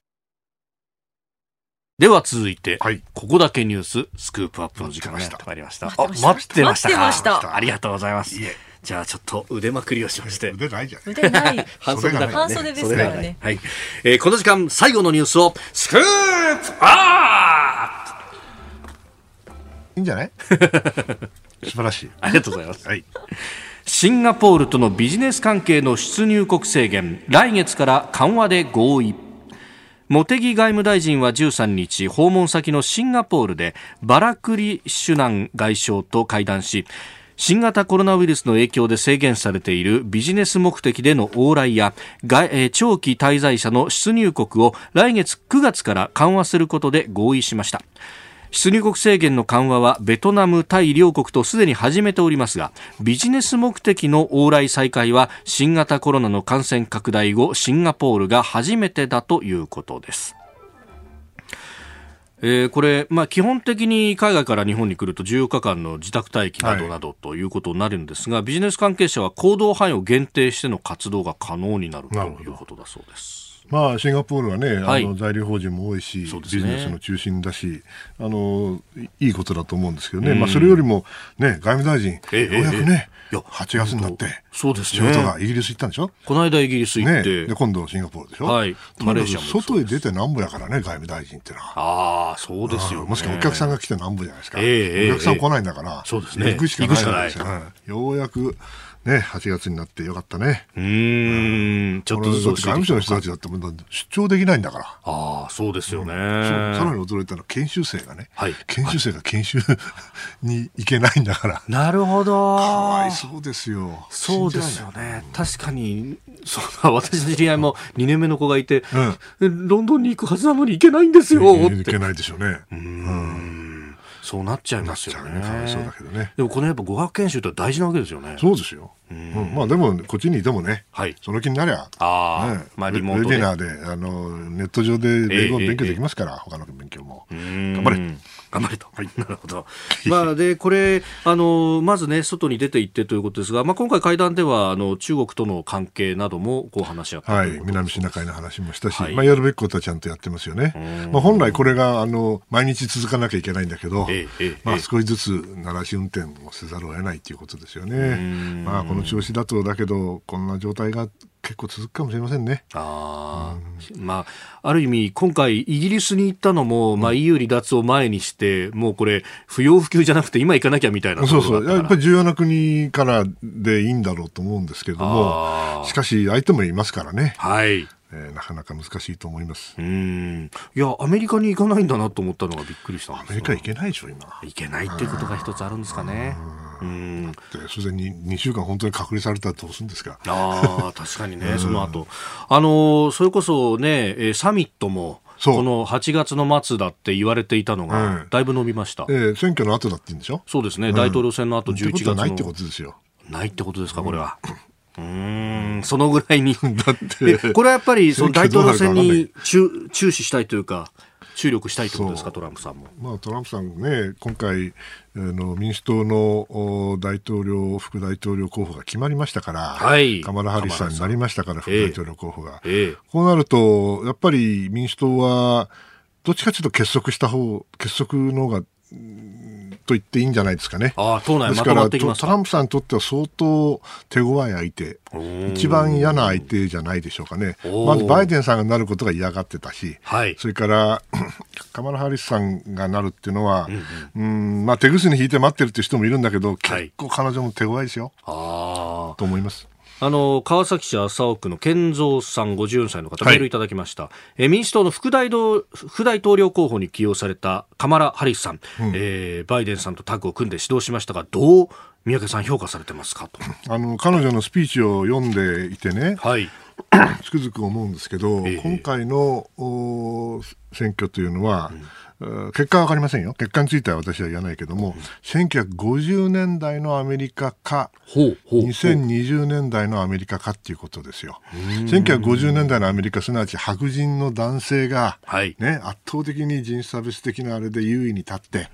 では続いて、はいここだけニューススクープアップの時間がやってまいりました。あ待ってました待ってましたありがとうございますいえ。じゃあちょっと腕まくりをしまして。腕ないじゃん。腕ない。半 (laughs) 袖だからね。半袖ですからねはい。えーこの時間、最後のニュースを、スクープアップいいんじゃない？(laughs) 素晴らしい。ありがとうございます。はい。シンガポールとのビジネス関係の出入国制限、来月から緩和で合意。茂木外務大臣は13日、訪問先のシンガポールでバラクリ・シュナン外相と会談し、新型コロナウイルスの影響で制限されているビジネス目的での往来や長期滞在者の出入国を来月9月から緩和することで合意しました。出入国制限の緩和はベトナム、タイ両国とすでに始めておりますが、ビジネス目的の往来再開は新型コロナの感染拡大後、シンガポールが初めてだということです。えーこれ、まあ、基本的に海外から日本に来ると14日間の自宅待機などなどということになるんですが、ビジネス関係者は行動範囲を限定しての活動が可能になるということだそうです。まあ、シンガポールはね、はい。あの在留邦人も多いし、ね。ビジネスの中心だしあの、いいいことだと思うんですけどね、まあ、それよりも、ね、外務大臣、ええようやくね、いや8月になって、そうですね。仕事がイギリス行ったんでしょ、この間イギリス行っね、て、で今度シンガポールでしょ、はい。マレーシア外へ出てなんぼやからね、外務大臣ってのは。ああ、そうですよ、ね。もしくはお客さんが来てなんぼじゃないですか、ええええお客さん来ないんだから、そうですね。行くしかないわけですよ。行くしかうん。ようやく、ね、8月になってよかったね。うーん、ちょっとずつ外務省の人たたちだってもう出張できないんだから。ああ、そうですよね。そうさらに驚いたのは研修生がね、はい研修生が研修に行けないんだから、なるほど。かわいそうですよ。そうですよね。確かに、そうだ、私の知り合いも2年目の子がいて、えロンドンに行くはずなのに行けないんですよって。行けないでしょうね。そうなっちゃいなますよね。かわいそうだけどね。でもこのやっぱ語学研修って大事なわけですよね。そうですよ。うん。まあでも、こっちにいてもね、はい。その気になりゃ、あまあリモートで。ウェビナーで、あの、ネット上で英語ええ勉強できますから、他の勉強も。頑張れ。頑張れと。(laughs) なるほど。(laughs) まあ、で、これ、あの、まずね、外に出て行ってということですが、まあ、今回会談では、あの、中国との関係なども、こう話し合ったはい、南シナ海の話もしたし、はい。まあ、やるべきことはちゃんとやってますよね。まあ、本来これがあの毎日続かなきゃいけないんだけど、ええええまあ、ええ。少しずつ鳴らし運転をせざるを得ないということですよね。まあ、この調子だとだけどこんな状態が結構続くかもしれませんね。ああ、まあ、ある意味、今回、イギリスに行ったのも、まあ、EU 離脱を前にして、もうこれ、不要不急じゃなくて、今行かなきゃみたいなそうそう。やっぱり重要な国からでいいんだろうと思うんですけれどもしかし相手もいますからね、はい。えーなかなか難しいと思います。うん。いや、アメリカに行かないんだなと思ったのがびっくりしたアメリカ行けないでしょ、今。行けないっていうことが一つあるんですかね。うん。ですでに2週間本当に隔離されたらどうするんですか？ああ、確かにね、その後。あのーそれこそね、えーサミットも、この8月の末だって言われていたのうがん、だいぶ伸びました。えー選挙の後だって言うんでしょ？そうですね、大統領選の後11ってこ月の。とはないってことですよ。ないってことですか、これは。うーん、そのぐらいに。(laughs) だってえこれはやっぱり、その大統領選に注注視したいというか、注力したいってことですか、トランプさんも。まあ、トランプさんね、今回、あの民主党のお大統領、副大統領候補が決まりましたから、はいカマラ・ハリスさんになりましたから、副大統領候補が。ええ。こうなると、やっぱり民主党は、どっちかというと結束した方、結束の方が、うんと言っていいんじゃないですかね。ああ、党内ですからま。トトランプさんにとっては相当手強い相手、ー一番嫌な相手じゃないでしょうかね。まずバイデンさんがなることが嫌がってたし、はい。それから (coughs) カマラ・ハリスさんがなるっていうのは、うんまあ、手ぐすに引いて待ってるっていう人もいるんだけど、はい結構彼女も手強いですよ、ああ。と思います。あの川崎市麻生区の健三さん54歳の方、はいメールい。ただきました、えー民主党の副大統副大統領候補に起用されたカマラ・ハリスさん、えーバイデンさんとタッグを組んで指導しましたがどう三宅さん評価されてますか？と。(laughs) あの彼女のスピーチを読んでいてね、はい。つくづく思うんですけど、ええ。今回のお選挙というのは、えー結果は分かりませんよ、結果については私は言わないけども、1950年代のアメリカか、ほうほう2020年代のアメリカかっていうことですよ。1950年代のアメリカ、すなわち白人の男性が、はい。ね、圧倒的に人種差別的なあれで優位に立って、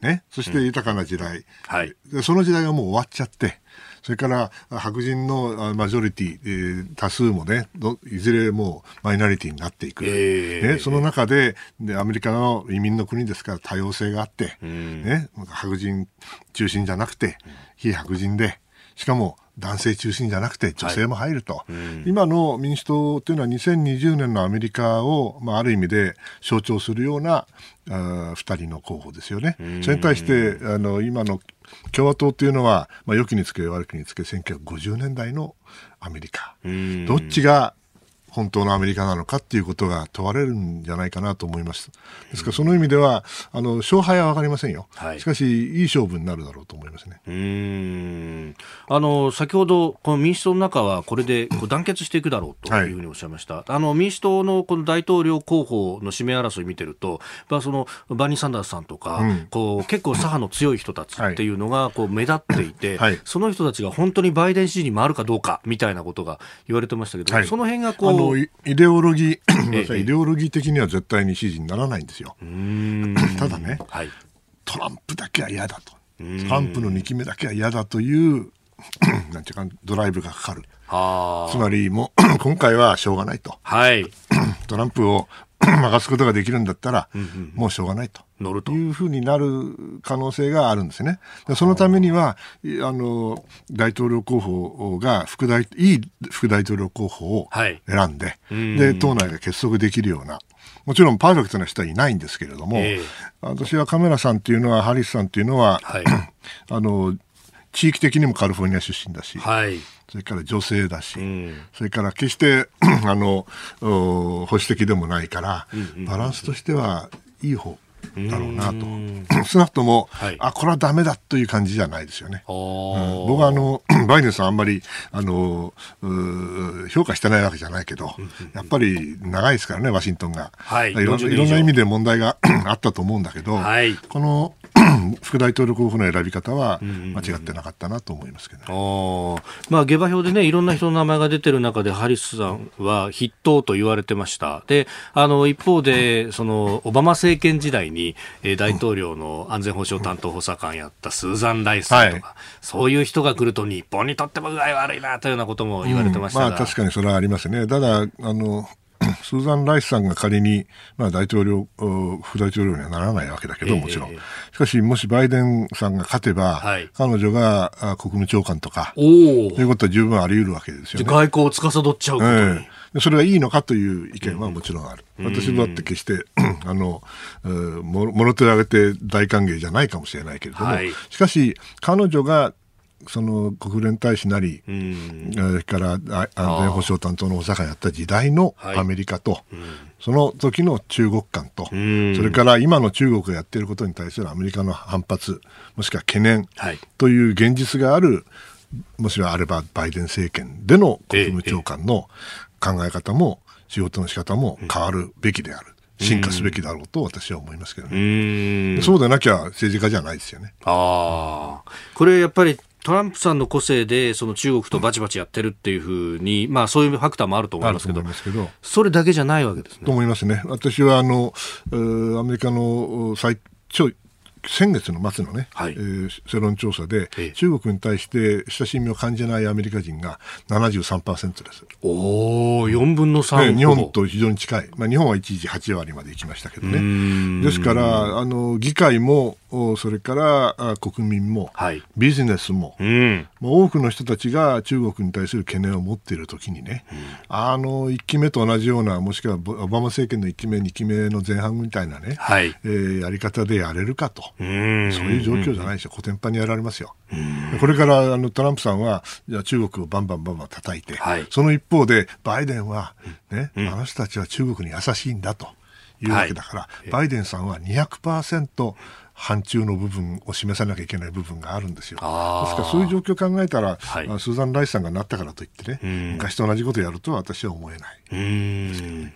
ね、そして豊かな時代、はい。でその時代がもう終わっちゃって、それからあ白人のあマジョリティ、えー多数もねど、いずれもうマイナリティになっていく、ええね、その中でで、アメリカの移民の国ですから多様性があって、ね、白人中心じゃなくて、非白人で、しかも男性中心じゃなくて女性も入ると、今の民主党というのは2020年のアメリカを、まあ、ある意味で象徴するようなあ2人の候補ですよね。それに対してあの今の共和党というのは、まあ、良きにつけ悪きにつけ1950年代のアメリカ。どっちが本当のアメリカなのかっていうことが問われるんじゃないかなと思います。ですからその意味ではあの勝敗は分かりませんよ、はい。しかしいい勝負になるだろうと思いますね。うーん。あの先ほど、この民主党の中はこれでこう (coughs) 団結していくだろうというふうにおっしゃいました、あの民主党のこの大統領候補の指名争い見てると、まあ、そのバーニー・サンダースさんとか、うん。こう結構左派の強い人たちっていうのがこう目立っていて、(coughs) はい。その人たちが本当にバイデン支持に回るかどうかみたいなことが言われてましたけど、はい。その辺がこあうのイイデオロギーイデオロギー的には絶対に支持にならないんですよ。ただねはいトランプだけは嫌だとトランプの2期目だけは嫌だという (clears throat) なんていうか、ドライブがかかる。あつまり、もう、(clears throat) 今回はしょうがないと。はい。トランプを (clears throat) 任すことができるんだったら、もうしょうがないと。乗ると。いうふうになる可能性があるんですね。でそのためには、いあの、大統領候補が副大、いい副大統領候補をはい選んで、んで、党内が結束できるような、もちろんパーフェクトな人はいないんですけれども、ええ私はカメラさんっていうのは、ハリスさんっていうのは、はい。(clears throat) あの、地域的にもカリフォルニア出身だし、はい。それから女性だし、うん。それから決して (clears throat) あのお保守的でもないから、バランスとしてはいい方だろうなと。(clears throat) 少なくとも、はいあ、これはダメだという感じじゃないですよね。おうん僕はあの (clears throat) バイデンさんあんまりあの評価してないわけじゃないけど、やっぱり長いですからね、ワシントンが。はいいろん40年以上いろんな意味で問題があったと思うんだけど、はいこの (clears throat) 副大統領候補の選び方は間違ってなかったなと思いますけどね。おーまあ、下馬評でね、いろんな人の名前が出てる中で、ハリスさんは筆頭と言われてました。で、あの、一方で、その、オバマ政権時代に、えー大統領の安全保障担当補佐官やったスーザン・ライスさんとか、はそういう人が来ると日本にとっても具合悪いな、というようなことも言われてましたが、まあ確かにそれはありますね。ただ、あの、スーザン・ライスさんが仮に、まあ、大統領、お副大統領にはならないわけだけど、ええもちろんええ。しかし、もしバイデンさんが勝てば、はい彼女があ国務長官とか、おというお、ことは十分あり得るわけですよね。外交を司っちゃうことに。ええでそれがいいのかという意見はもちろんある。私だって決して、あの、もろ手を挙げて大歓迎じゃないかもしれないけれども、はいしかし、彼女が、その国連大使なり、うん。それからあ安全保障担当の補佐官やった時代のはい。アメリカと、その時の中国間と、ん。それから今の中国がやっていることに対するアメリカの反発、もしくは懸念はい。という現実がある、もしあればバイデン政権での国務長官の考え方も仕事の仕方も変わるべきである。進化すべきだろうと私は思いますけどうね。ん。そうでなきゃ政治家じゃないですよね。ああ、これやっぱりトランプさんの個性でその中国とバチバチやってるっていうふうに、まあそういうファクターもあると思いますけど。それだけじゃないわけですね。と思いますね。私はあの、えーアメリカの最長先月の末のね、はいえー世論調査で、ええ中国に対して親しみを感じないアメリカ人が73%です。おお、4分の3。ね日本と非常に近い、まあ、日本は一時8割まで行きましたけどんね、ですからあの議会も、おそれからあ国民も、はい。ビジネスも、うん。多くの人たちが中国に対する懸念を持っているときにね、あの1期目と同じような、もしくはボオバマ政権の1期目、2期目の前半みたいなね、はい。えーやり方でやれるかと。うん。そういう状況じゃないですよ、コテンパンにやられますよ。これからあのトランプさんは、じゃあ中国をバンバンバンバン叩いて、はいその一方で、バイデンは、ねあの人たちは中国に優しいんだというわけだから、バイデンさんは200%反中の部分を示さなきゃいけない部分があるんですよ。ですからそういう状況を考えたら、はいあスーザン・ライスさんがなったからといってね、ん昔と同じことをやるとは私は思えない。う。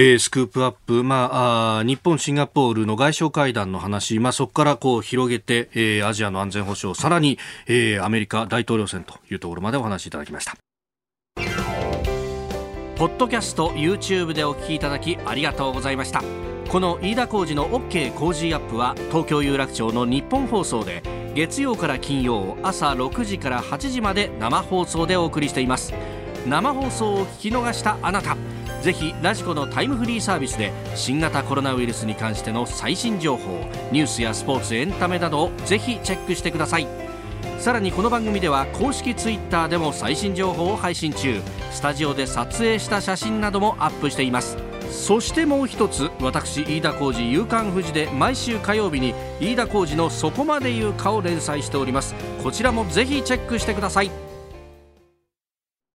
えースクープアップ、まあ、あー日本、シンガポールの外相会談の話、まあ、そこからこう広げて、えーアジアの安全保障、さらに、えーアメリカ大統領選というところまでお話しいただきました。ポッドキャスト YouTube でお聞きいただきありがとうございましたこの飯田浩司の OK 工事アップは東京有楽町の日本放送で月曜から金曜朝6時から8時まで生放送でお送りしています。生放送を聞き逃したあなた。ぜひラジコのタイムフリーサービスで新型コロナウイルスに関しての最新情報ニュースやスポーツエンタメなどをぜひチェックしてください。さらにこの番組では公式ツイッターでも最新情報を配信中。スタジオで撮影した写真などもアップしています。そしてもう一つ私飯田浩司夕刊富士で毎週火曜日に飯田浩司の「そこまで言うか」を連載しております。こちらもぜひチェックしてください。